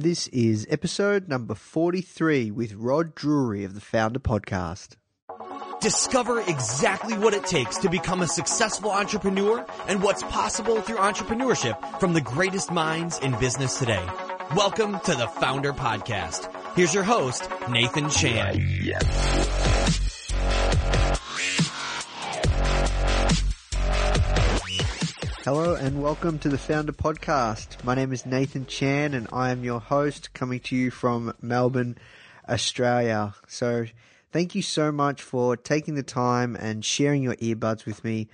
This is episode number 43 with Rod Drury of the Founder Podcast. Discover exactly what it takes to become a successful entrepreneur and what's possible through entrepreneurship from the greatest minds in business today. Welcome to the Founder Podcast. Here's your host, Nathan Chan. Hello and welcome to the Founder Podcast. My name is Nathan Chan and I am your host coming to you from Melbourne, Australia. So thank you so much for taking the time and sharing your earbuds with me.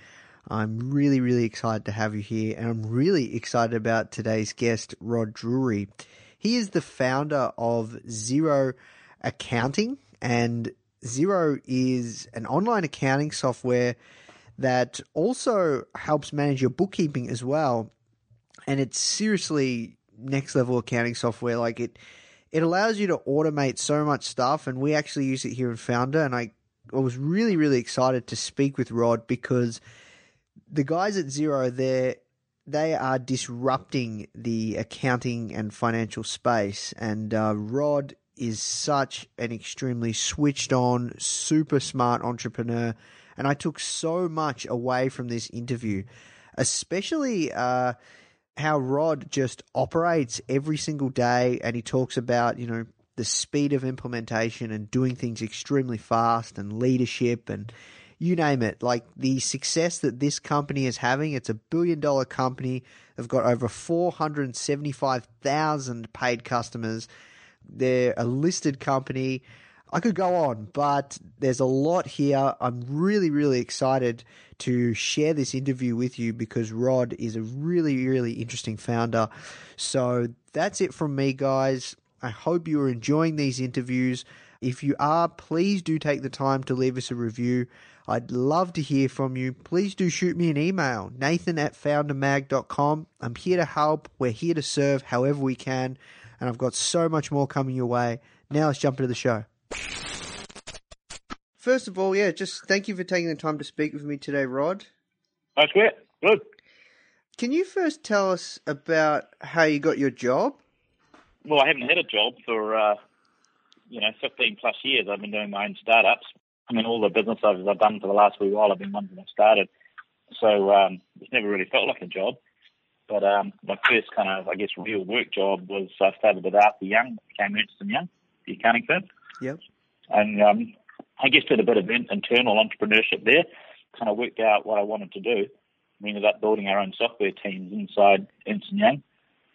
I'm really, really excited to have you here and I'm really excited about today's guest, Rod Drury. He is the founder of Xero Accounting and Xero is an online accounting software that also helps manage your bookkeeping as well. And it's seriously next level accounting software. Like it, it allows you to automate so much stuff. And we actually use it here in Founder. And I, I was really, really excited to speak with Rod because the guys at Xero, they're, they are disrupting the accounting and financial space. And uh, Rod is such an extremely switched on, super smart entrepreneur and I took so much away from this interview, especially uh, how Rod just operates every single day. And he talks about, you know, the speed of implementation and doing things extremely fast and leadership and you name it. Like the success that this company is having, it's a billion dollar company. They've got over 475,000 paid customers. They're a listed company. I could go on, but there's a lot here. I'm really, really excited to share this interview with you because Rod is a really, really interesting founder. So that's it from me, guys. I hope you are enjoying these interviews. If you are, please do take the time to leave us a review. I'd love to hear from you. Please do shoot me an email, nathan at foundermag.com. I'm here to help. We're here to serve however we can. And I've got so much more coming your way. Now let's jump into the show. First of all, yeah, just thank you for taking the time to speak with me today, Rod. That's great. Good. Can you first tell us about how you got your job? Well, I haven't had a job for, uh, you know, 15 plus years. I've been doing my own startups. I mean, all the business I've, I've done for the last wee while I've been ones that I've started. So um, it's never really felt like a job. But um, my first kind of, I guess, real work job was I started with Arthur Young, became Ernst and Young, the accounting firm. Yep. And um, I guess did a bit of internal entrepreneurship there. Kind of worked out what I wanted to do. We ended up building our own software teams inside Ernst Young,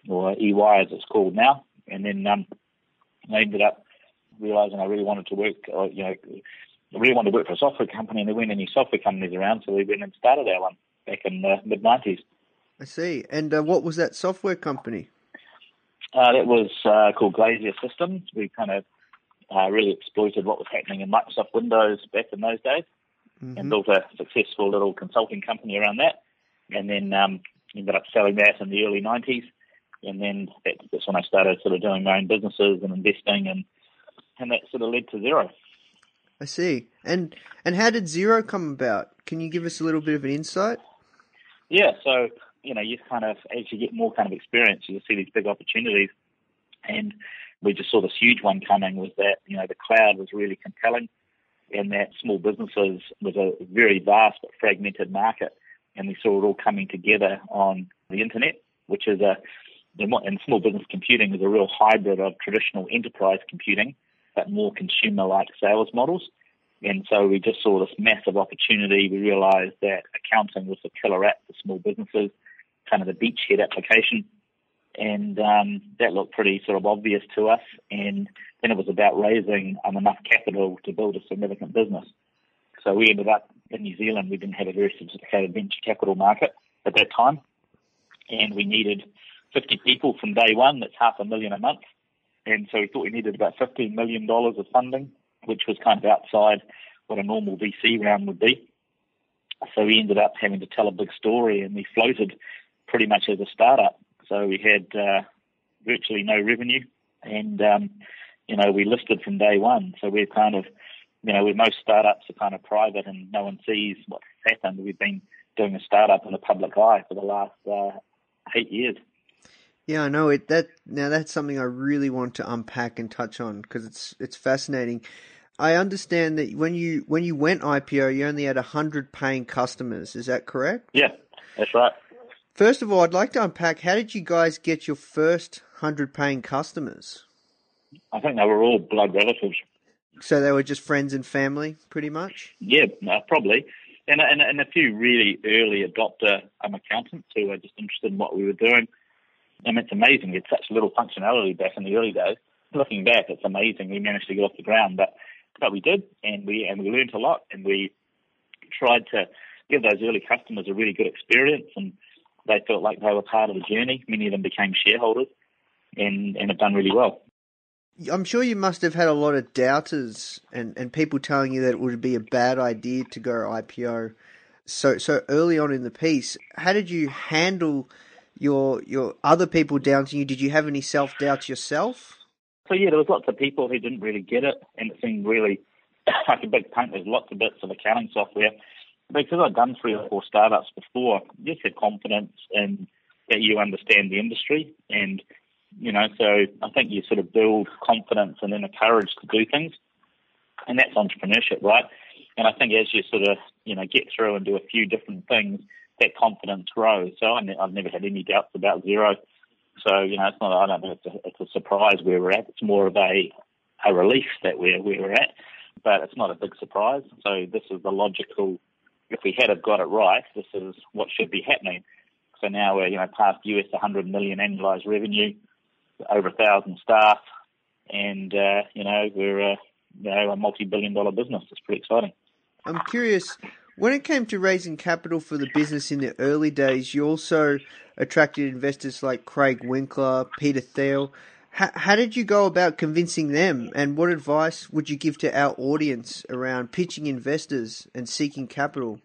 or EY as it's called now. And then um, I ended up realizing I really wanted to work, uh, you know, I really wanted to work for a software company, and there weren't any software companies around, so we went and started our one back in the mid 90s. I see. And uh, what was that software company? Uh, that was uh, called Glazier Systems. We kind of uh, really exploited what was happening in Microsoft Windows back in those days mm-hmm. and built a successful little consulting company around that. And then um, ended up selling that in the early 90s. And then that, that's when I started sort of doing my own businesses and investing, and and that sort of led to Xero. I see. And and how did Xero come about? Can you give us a little bit of an insight? Yeah. So you know, you kind of as you get more kind of experience, you see these big opportunities, and we just saw this huge one coming was that, you know, the cloud was really compelling and that small businesses was a very vast but fragmented market. And we saw it all coming together on the internet, which is a, and small business computing is a real hybrid of traditional enterprise computing, but more consumer like sales models. And so we just saw this massive opportunity. We realized that accounting was the killer app for small businesses, kind of the beachhead application and um, that looked pretty sort of obvious to us. And then it was about raising um, enough capital to build a significant business. So we ended up in New Zealand. We didn't have a very sophisticated venture capital market at that time, and we needed 50 people from day one. That's half a million a month, and so we thought we needed about 15 million dollars of funding, which was kind of outside what a normal VC round would be. So we ended up having to tell a big story, and we floated pretty much as a startup so we had uh, virtually no revenue, and um, you know we listed from day one. So we're kind of, you know, with most startups are kind of private and no one sees what's happened. We've been doing a startup in the public eye for the last uh, eight years. Yeah, I know it. That now that's something I really want to unpack and touch on because it's it's fascinating. I understand that when you when you went IPO, you only had hundred paying customers. Is that correct? Yeah, that's right. First of all, I'd like to unpack how did you guys get your first hundred paying customers? I think they were all blood relatives. So they were just friends and family, pretty much. Yeah, no, probably, and, and and a few really early adopter um, accountants who were just interested in what we were doing. I mean, it's amazing. It's such little functionality back in the early days. Looking back, it's amazing we managed to get off the ground, but but we did, and we and we learned a lot, and we tried to give those early customers a really good experience, and they felt like they were part of the journey. Many of them became shareholders, and and have done really well. I'm sure you must have had a lot of doubters and, and people telling you that it would be a bad idea to go IPO so so early on in the piece. How did you handle your your other people doubting you? Did you have any self doubts yourself? So yeah, there was lots of people who didn't really get it, and it seemed really like a big punt. There's lots of bits of accounting software. Because I'd done three or four startups before, just had confidence in that you understand the industry and you know, so I think you sort of build confidence and then the courage to do things, and that's entrepreneurship, right? And I think as you sort of you know get through and do a few different things, that confidence grows. So I have never had any doubts about Xero. So you know, it's not. I don't think it's a, it's a surprise where we're at. It's more of a a relief that we're where we're at, but it's not a big surprise. So this is the logical. If we had have got it right, this is what should be happening. So now we're you know past US 100 million annualized revenue over a thousand staff, and uh, you know we're uh, you know a multi-billion dollar business. It's pretty exciting. I'm curious. When it came to raising capital for the business in the early days, you also attracted investors like Craig Winkler, Peter Thiel. How, how did you go about convincing them, and what advice would you give to our audience around pitching investors and seeking capital?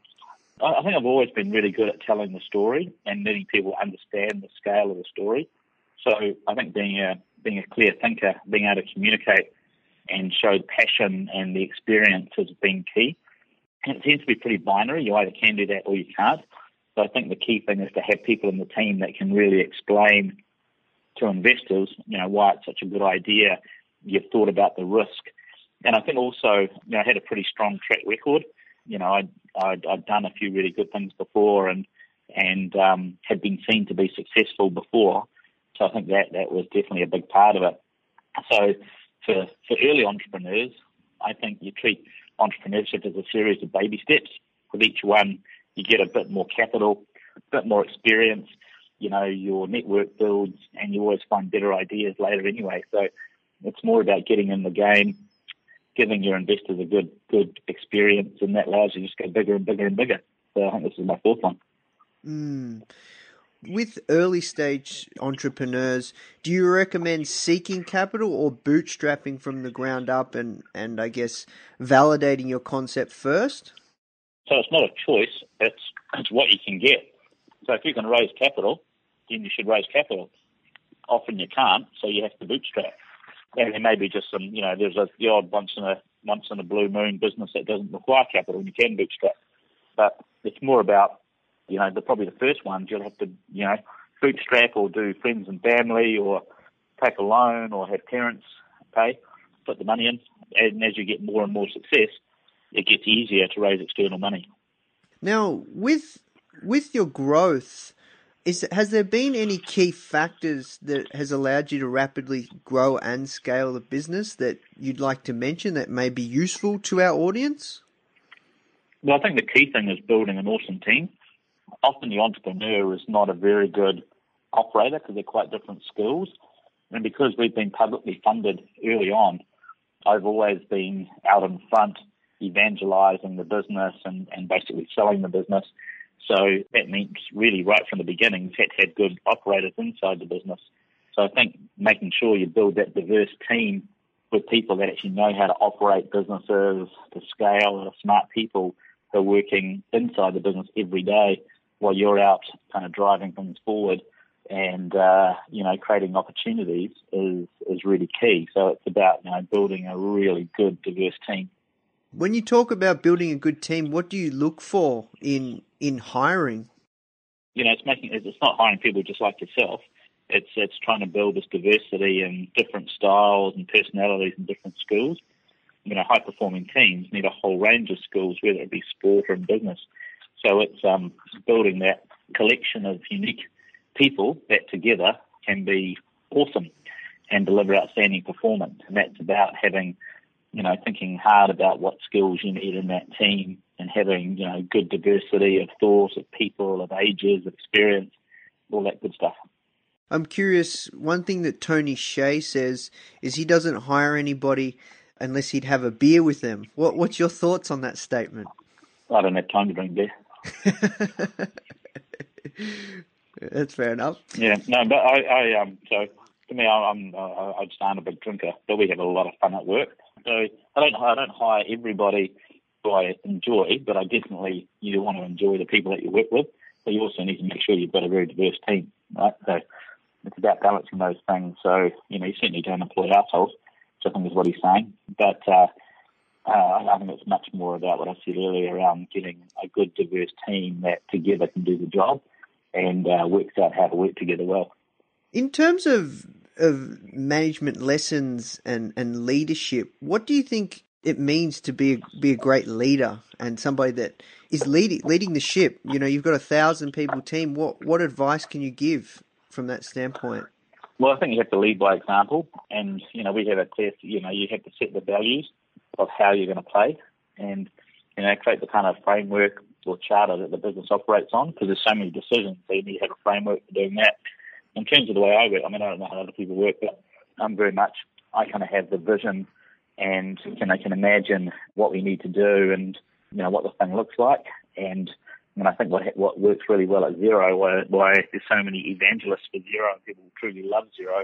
I think I've always been really good at telling the story and letting people understand the scale of the story. So I think being a being a clear thinker, being able to communicate and show passion and the experience has been key. And it tends to be pretty binary. You either can do that or you can't. So I think the key thing is to have people in the team that can really explain to investors, you know, why it's such a good idea. You've thought about the risk, and I think also, you know, I had a pretty strong track record. You know, I'd, I'd, I'd done a few really good things before, and and um, had been seen to be successful before. So I think that that was definitely a big part of it. So for for early entrepreneurs, I think you treat entrepreneurship as a series of baby steps. With each one, you get a bit more capital, a bit more experience. You know, your network builds, and you always find better ideas later anyway. So it's more about getting in the game, giving your investors a good good experience, and that allows you to just go bigger and bigger and bigger. So I think this is my fourth one. Mm with early stage entrepreneurs, do you recommend seeking capital or bootstrapping from the ground up and, and I guess validating your concept first? So it's not a choice, it's, it's what you can get. So if you can raise capital, then you should raise capital. Often you can't, so you have to bootstrap. And there may be just some, you know, there's a, the odd once in a once in a blue moon business that doesn't require capital and you can bootstrap. But it's more about you know, the probably the first ones you'll have to, you know, bootstrap or do friends and family or take a loan or have parents pay, put the money in. And as you get more and more success, it gets easier to raise external money. Now, with with your growth, is has there been any key factors that has allowed you to rapidly grow and scale the business that you'd like to mention that may be useful to our audience? Well, I think the key thing is building an awesome team often the entrepreneur is not a very good operator because they're quite different skills. And because we've been publicly funded early on, I've always been out in front evangelizing the business and, and basically selling the business. So that means really right from the beginning, had to good operators inside the business. So I think making sure you build that diverse team with people that actually know how to operate businesses to scale, are smart people who are working inside the business every day while you're out kind of driving things forward and uh, you know creating opportunities is is really key. So it's about you know building a really good diverse team. When you talk about building a good team, what do you look for in in hiring? You know, it's making it's not hiring people just like yourself. It's it's trying to build this diversity and different styles and personalities in different schools. You know, high performing teams need a whole range of skills, whether it be sport or in business. So it's um, building that collection of unique people that together can be awesome and deliver outstanding performance. And that's about having, you know, thinking hard about what skills you need in that team and having, you know, good diversity of thought, of people, of ages, of experience, all that good stuff. I'm curious, one thing that Tony Hsieh says is he doesn't hire anybody unless he'd have a beer with them. What, what's your thoughts on that statement? I don't have time to drink beer. That's fair enough. Yeah, no, but I, I um, so to me, I'm, I just aren't a big drinker, but we have a lot of fun at work. So I don't, I don't hire everybody who I enjoy, but I definitely you want to enjoy the people that you work with. But you also need to make sure you've got a very diverse team, right? So it's about balancing those things. So you know, you certainly don't employ assholes, which I think is what he's saying. But uh, uh, I think it's much more about what I said earlier around getting a good, diverse team that together can do the job and uh, works out how to work together well. In terms of of management lessons and, and leadership, what do you think it means to be a, be a great leader and somebody that is leading leading the ship? You know, you've got a thousand people team. What what advice can you give from that standpoint? Well, I think you have to lead by example, and you know we have a clear. You know, you have to set the values of how you're going to play, and you know create the kind of framework or charter that the business operates on. Because there's so many decisions, so you need to have a framework for doing that in terms of the way I work, I mean, I don't know how other people work, but I'm very much, I kind of have the vision and can, I can imagine what we need to do and, you know, what the thing looks like. And, and I think what, what works really well at Xero, why, why there's so many evangelists for Xero and people truly love Xero,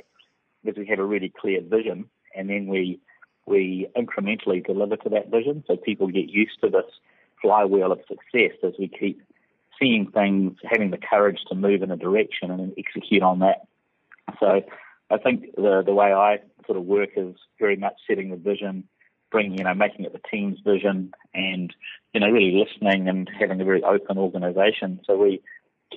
is we have a really clear vision and then we, we incrementally deliver to that vision so people get used to this flywheel of success as we keep seeing things, having the courage to move in a direction and then execute on that. So I think the the way I sort of work is very much setting the vision, bringing you know making it the team's vision, and you know really listening and having a very open organisation. So we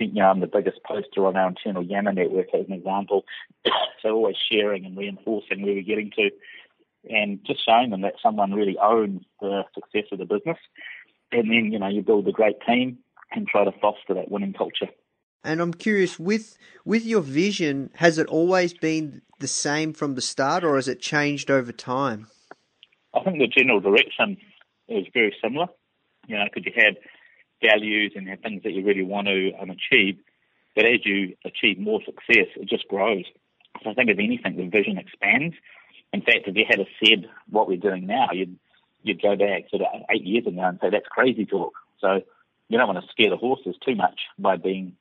you know, I'm the biggest poster on our internal Yammer network as an example. so always sharing and reinforcing where we're getting to and just showing them that someone really owns the success of the business. And then, you know, you build a great team and try to foster that winning culture. And I'm curious, with with your vision, has it always been the same from the start, or has it changed over time? I think the general direction is very similar. You know, because you have values and have things that you really want to um, achieve, but as you achieve more success, it just grows. So I think if anything, the vision expands. In fact, if you had said what we're doing now, you'd you'd go back sort of eight years ago and say that's crazy talk. So you don't want to scare the horses too much by being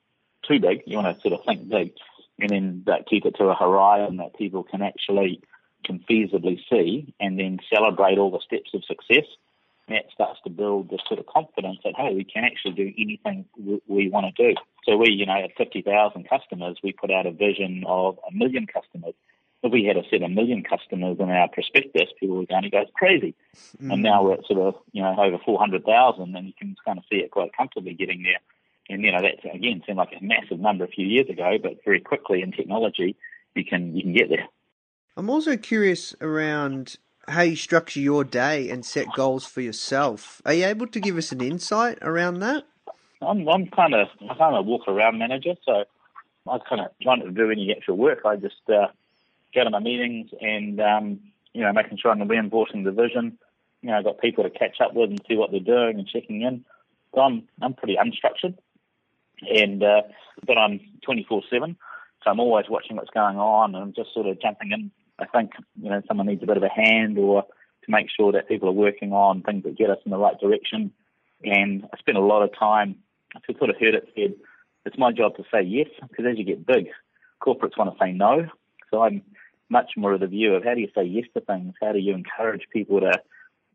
too big. You want to sort of think big and then keep it to a horizon that people can actually can feasibly see and then celebrate all the steps of success. And that starts to build this sort of confidence that, hey, we can actually do anything we, we want to do. So we, you know, at 50,000 customers, we put out a vision of a million customers if we had a set a million customers in our prospectus, people were going to go crazy. Mm. And now we're at sort of, you know, over 400,000 and you can kind of see it quite comfortably getting there. And, you know, that again seemed like a massive number a few years ago, but very quickly in technology, you can, you can get there. I'm also curious around how you structure your day and set goals for yourself. Are you able to give us an insight around that? I'm, I'm kind of, I'm kind of walk around manager, so I kind of trying to do any actual work. I just, uh, go to my meetings and, um, you know, making sure I'm reinforcing the vision. You know, I've got people to catch up with and see what they're doing and checking in. So I'm, I'm pretty unstructured. And, uh, but I'm 24 7. So I'm always watching what's going on and just sort of jumping in. I think, you know, someone needs a bit of a hand or to make sure that people are working on things that get us in the right direction. And I spend a lot of time, I've sort of heard it said, it's my job to say yes, because as you get big, corporates want to say no. So I'm much more of the view of how do you say yes to things? How do you encourage people to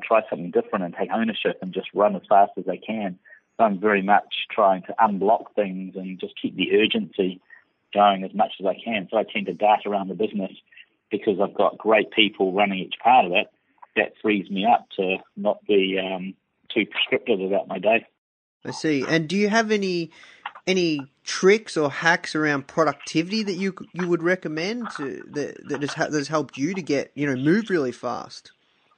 try something different and take ownership and just run as fast as they can? So I'm very much trying to unblock things and just keep the urgency going as much as I can. So I tend to dart around the business because I've got great people running each part of it. That frees me up to not be um, too prescriptive about my day. I see. And do you have any any tricks or hacks around productivity that you you would recommend to, that that has, that has helped you to get you know move really fast?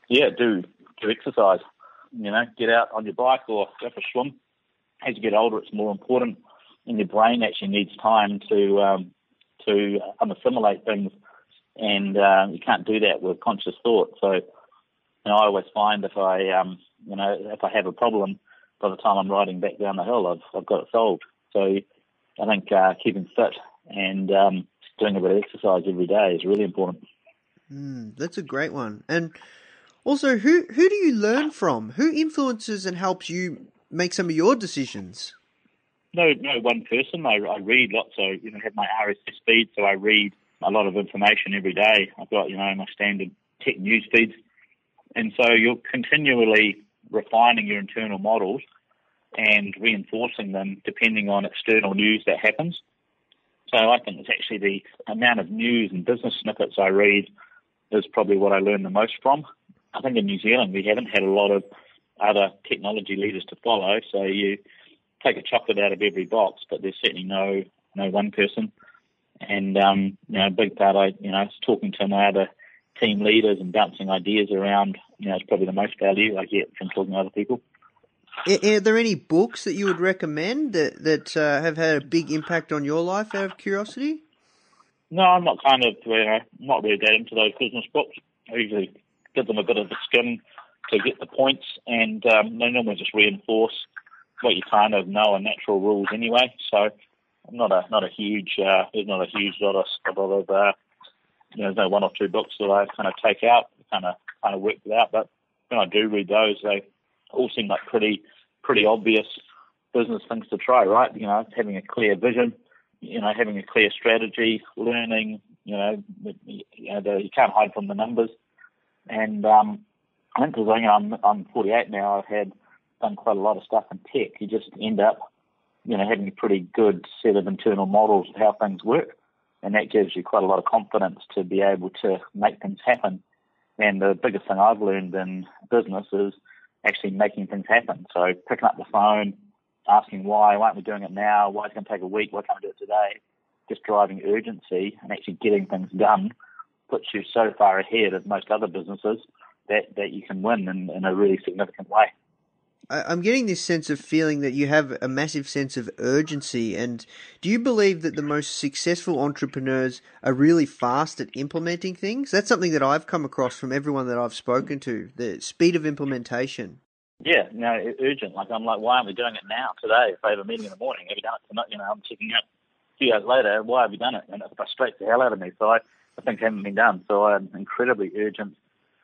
Yeah, do do exercise. You know, get out on your bike or go for a swim. As you get older, it's more important, and your brain actually needs time to um, to assimilate things, and uh, you can't do that with conscious thought. So, you know, I always find if I um, you know if I have a problem, by the time I'm riding back down the hill, I've I've got it solved. So I think uh, keeping fit and um, doing a bit of exercise every day is really important. Mm, that's a great one. And also, who who do you learn from? Who influences and helps you make some of your decisions? No, no one person. I, I read lots. So you know, have my RSS feed, so I read a lot of information every day. I've got you know my standard tech news feeds, and so you're continually refining your internal models and reinforcing them depending on external news that happens. So I think it's actually the amount of news and business snippets I read is probably what I learn the most from. I think in New Zealand we haven't had a lot of other technology leaders to follow, so you take a chocolate out of every box, but there's certainly no no one person. And um, you know, a big part I you know, talking to my other team leaders and bouncing ideas around, you know, is probably the most value I get from talking to other people. Are there any books that you would recommend that that uh, have had a big impact on your life? Out of curiosity. No, I'm not kind of you know not really that into those business books. I usually give them a bit of the skin to get the points, and um, they normally just reinforce what you kind of know are natural rules anyway. So I'm not a not a huge uh, there's not a huge lot of a lot of uh, you know there's no one or two books that I kind of take out kind of kind of work it out. But when I do read those, they all seem like pretty pretty obvious business things to try, right? You know, having a clear vision, you know, having a clear strategy, learning, you know, you, know the, you can't hide from the numbers. And um, I think because you know, I'm I'm 48 now, I've had done quite a lot of stuff in tech. You just end up, you know, having a pretty good set of internal models of how things work, and that gives you quite a lot of confidence to be able to make things happen. And the biggest thing I've learned in business is actually making things happen. So picking up the phone, asking why, why aren't we doing it now? Why is it going to take a week? Why can't we do it today? Just driving urgency and actually getting things done puts you so far ahead of most other businesses that, that you can win in, in a really significant way. I'm getting this sense of feeling that you have a massive sense of urgency. And do you believe that the most successful entrepreneurs are really fast at implementing things? That's something that I've come across from everyone that I've spoken to the speed of implementation. Yeah, no, urgent. Like, I'm like, why aren't we doing it now, today? If I have a meeting in the morning, have you done it tonight? You know, I'm checking out a few hours later, why have you done it? And it frustrates the hell out of me. So I, I think haven't been done. So I'm incredibly urgent.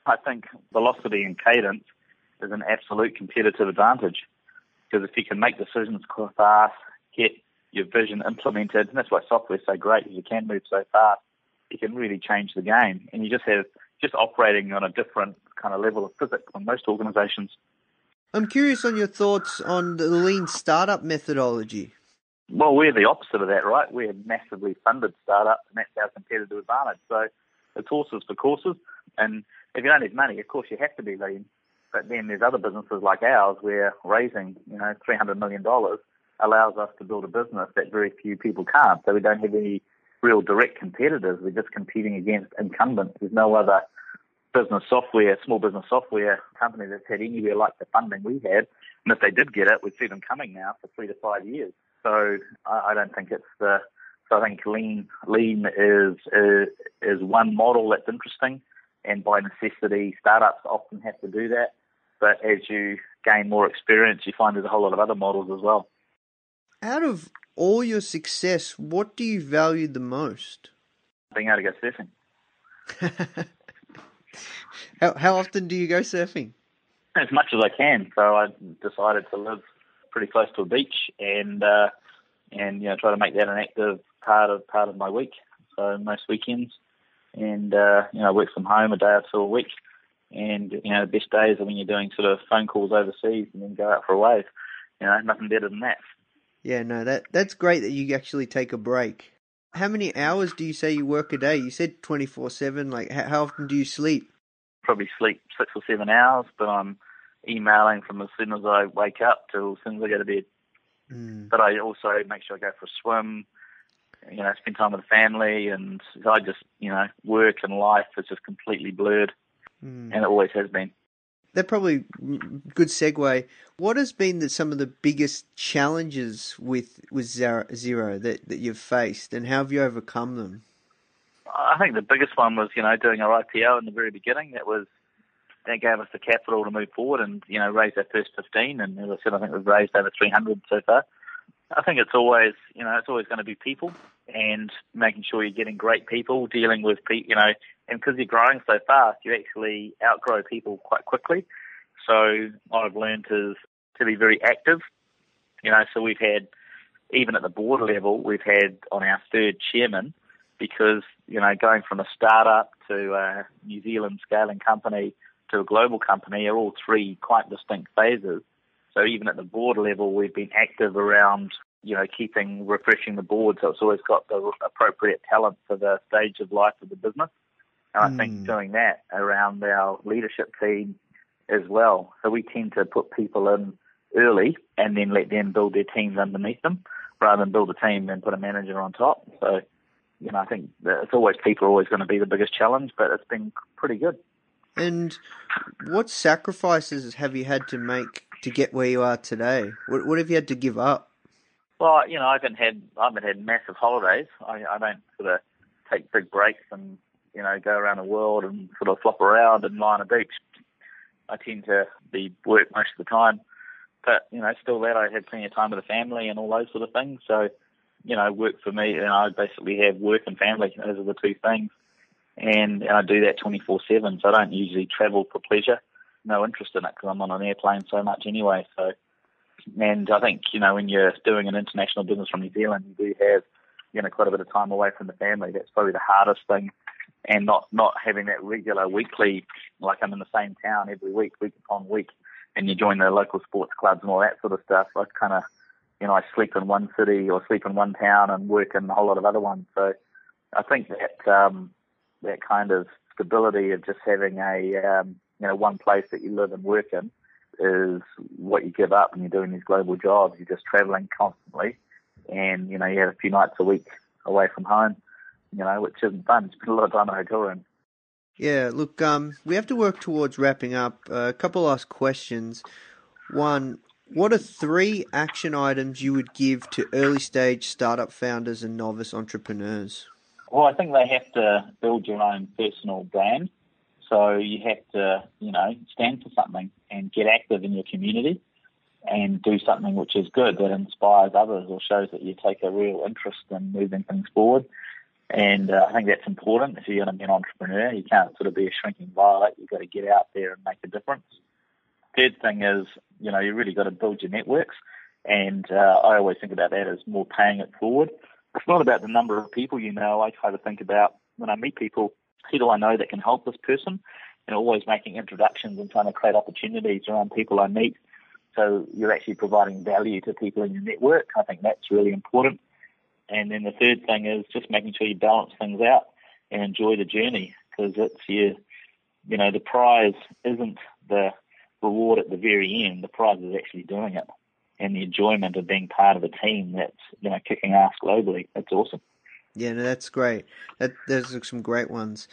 I think velocity and cadence is an absolute competitive advantage because if you can make decisions fast, get your vision implemented, and that's why software is so great, you can move so fast, you can really change the game. And you just have just operating on a different kind of level of physics than most organizations. I'm curious on your thoughts on the lean startup methodology. Well, we're the opposite of that, right? We're massively funded startups, and that's our competitive advantage. So it's horses for courses. And if you don't have money, of course, you have to be lean. But then there's other businesses like ours where raising, you know, $300 million allows us to build a business that very few people can't. So we don't have any real direct competitors. We're just competing against incumbents. There's no other business software, small business software company that's had anywhere like the funding we had. And if they did get it, we'd see them coming now for three to five years. So I, I don't think it's the. So I think lean lean is, is is one model that's interesting, and by necessity, startups often have to do that. But as you gain more experience, you find there's a whole lot of other models as well. Out of all your success, what do you value the most? Being able to go surfing. how, how often do you go surfing? As much as I can. So I decided to live pretty close to a beach and uh, and you know try to make that an active part of part of my week. So most weekends, and uh, you know work from home a day or two a week. And you know, the best days are when you're doing sort of phone calls overseas and then go out for a wave. You know, nothing better than that. Yeah, no, that that's great that you actually take a break. How many hours do you say you work a day? You said twenty four seven. Like, how often do you sleep? Probably sleep six or seven hours, but I'm emailing from as soon as I wake up till as soon as I go to bed. Mm. But I also make sure I go for a swim, you know, spend time with the family, and I just, you know, work and life is just completely blurred, Mm. and it always has been. That probably a good segue. What has been the, some of the biggest challenges with with Xero, that, that you've faced, and how have you overcome them? I think the biggest one was, you know, doing our IPO in the very beginning. That was that gave us the capital to move forward and, you know, raise our first 15. And as I said, I think we've raised over 300 so far. I think it's always, you know, it's always going to be people and making sure you're getting great people, dealing with people, you know, and because you're growing so fast, you actually outgrow people quite quickly. So what I've learned is to be very active. You know, so we've had, even at the board level, we've had on our third chairman because, you know, going from a startup to a New Zealand scaling company to a global company are all three quite distinct phases. So even at the board level, we've been active around, you know, keeping refreshing the board so it's always got the appropriate talent for the stage of life of the business. And I think Mm. doing that around our leadership team as well. So we tend to put people in early and then let them build their teams underneath them rather than build a team and put a manager on top. So, you know, I think that it's always people are always going to be the biggest challenge, but it's been pretty good. And what sacrifices have you had to make to get where you are today? What, what have you had to give up? Well, you know, I haven't had I haven't had massive holidays. I, I don't sort of take big breaks and you know go around the world and sort of flop around and lie on a beach. I tend to be work most of the time, but you know, still that I had plenty of time with the family and all those sort of things. So, you know, work for me, and I basically have work and family. Those are the two things, and, and I do that twenty four seven. So I don't usually travel for pleasure. No interest in it because I'm on an airplane so much anyway. So and I think, you know, when you're doing an international business from New Zealand, you do have, you know, quite a bit of time away from the family. That's probably the hardest thing. And not, not having that regular weekly, like I'm in the same town every week, week upon week, and you join the local sports clubs and all that sort of stuff. I kind of, you know, I sleep in one city or sleep in one town and work in a whole lot of other ones. So I think that, um, that kind of stability of just having a, um, you know, one place that you live and work in is what you give up when you're doing these global jobs. You're just traveling constantly, and you know you have a few nights a week away from home. You know, which isn't fun. Spend a lot of time in a hotel room. Yeah, look, um, we have to work towards wrapping up. Uh, a couple last questions. One, what are three action items you would give to early stage startup founders and novice entrepreneurs? Well, I think they have to build your own personal brand. So you have to, you know, stand for something and get active in your community and do something which is good that inspires others or shows that you take a real interest in moving things forward. And uh, I think that's important if you're going to be an entrepreneur. You can't sort of be a shrinking violet. You've got to get out there and make a difference. Third thing is, you know, you really got to build your networks. And uh, I always think about that as more paying it forward. It's not about the number of people you know. I try to think about when I meet people, who do I know that can help this person? And always making introductions and trying to create opportunities around people I meet. So you're actually providing value to people in your network. I think that's really important. And then the third thing is just making sure you balance things out and enjoy the journey because it's your, you know, the prize isn't the reward at the very end. The prize is actually doing it and the enjoyment of being part of a team that's, you know, kicking ass globally. That's awesome. Yeah, no, that's great. That those are some great ones.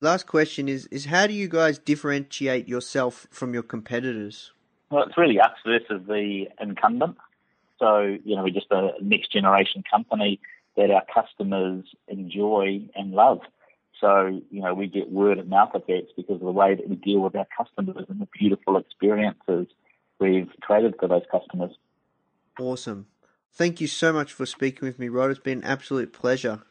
Last question is is how do you guys differentiate yourself from your competitors? Well, it's really us versus the incumbent. So, you know, we're just a next generation company that our customers enjoy and love. So, you know, we get word of mouth effects because of the way that we deal with our customers and the beautiful experiences we've created for those customers. Awesome. Thank you so much for speaking with me, Rod. It's been an absolute pleasure.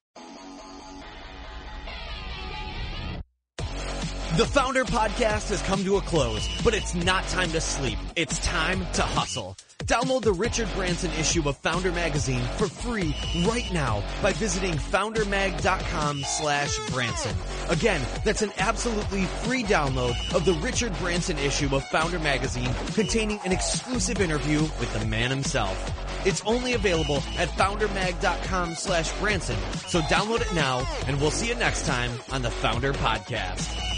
The Founder Podcast has come to a close, but it's not time to sleep. It's time to hustle. Download the Richard Branson issue of Founder Magazine for free right now by visiting foundermag.com slash Branson. Again, that's an absolutely free download of the Richard Branson issue of Founder Magazine containing an exclusive interview with the man himself. It's only available at foundermag.com slash Branson. So download it now and we'll see you next time on the Founder Podcast.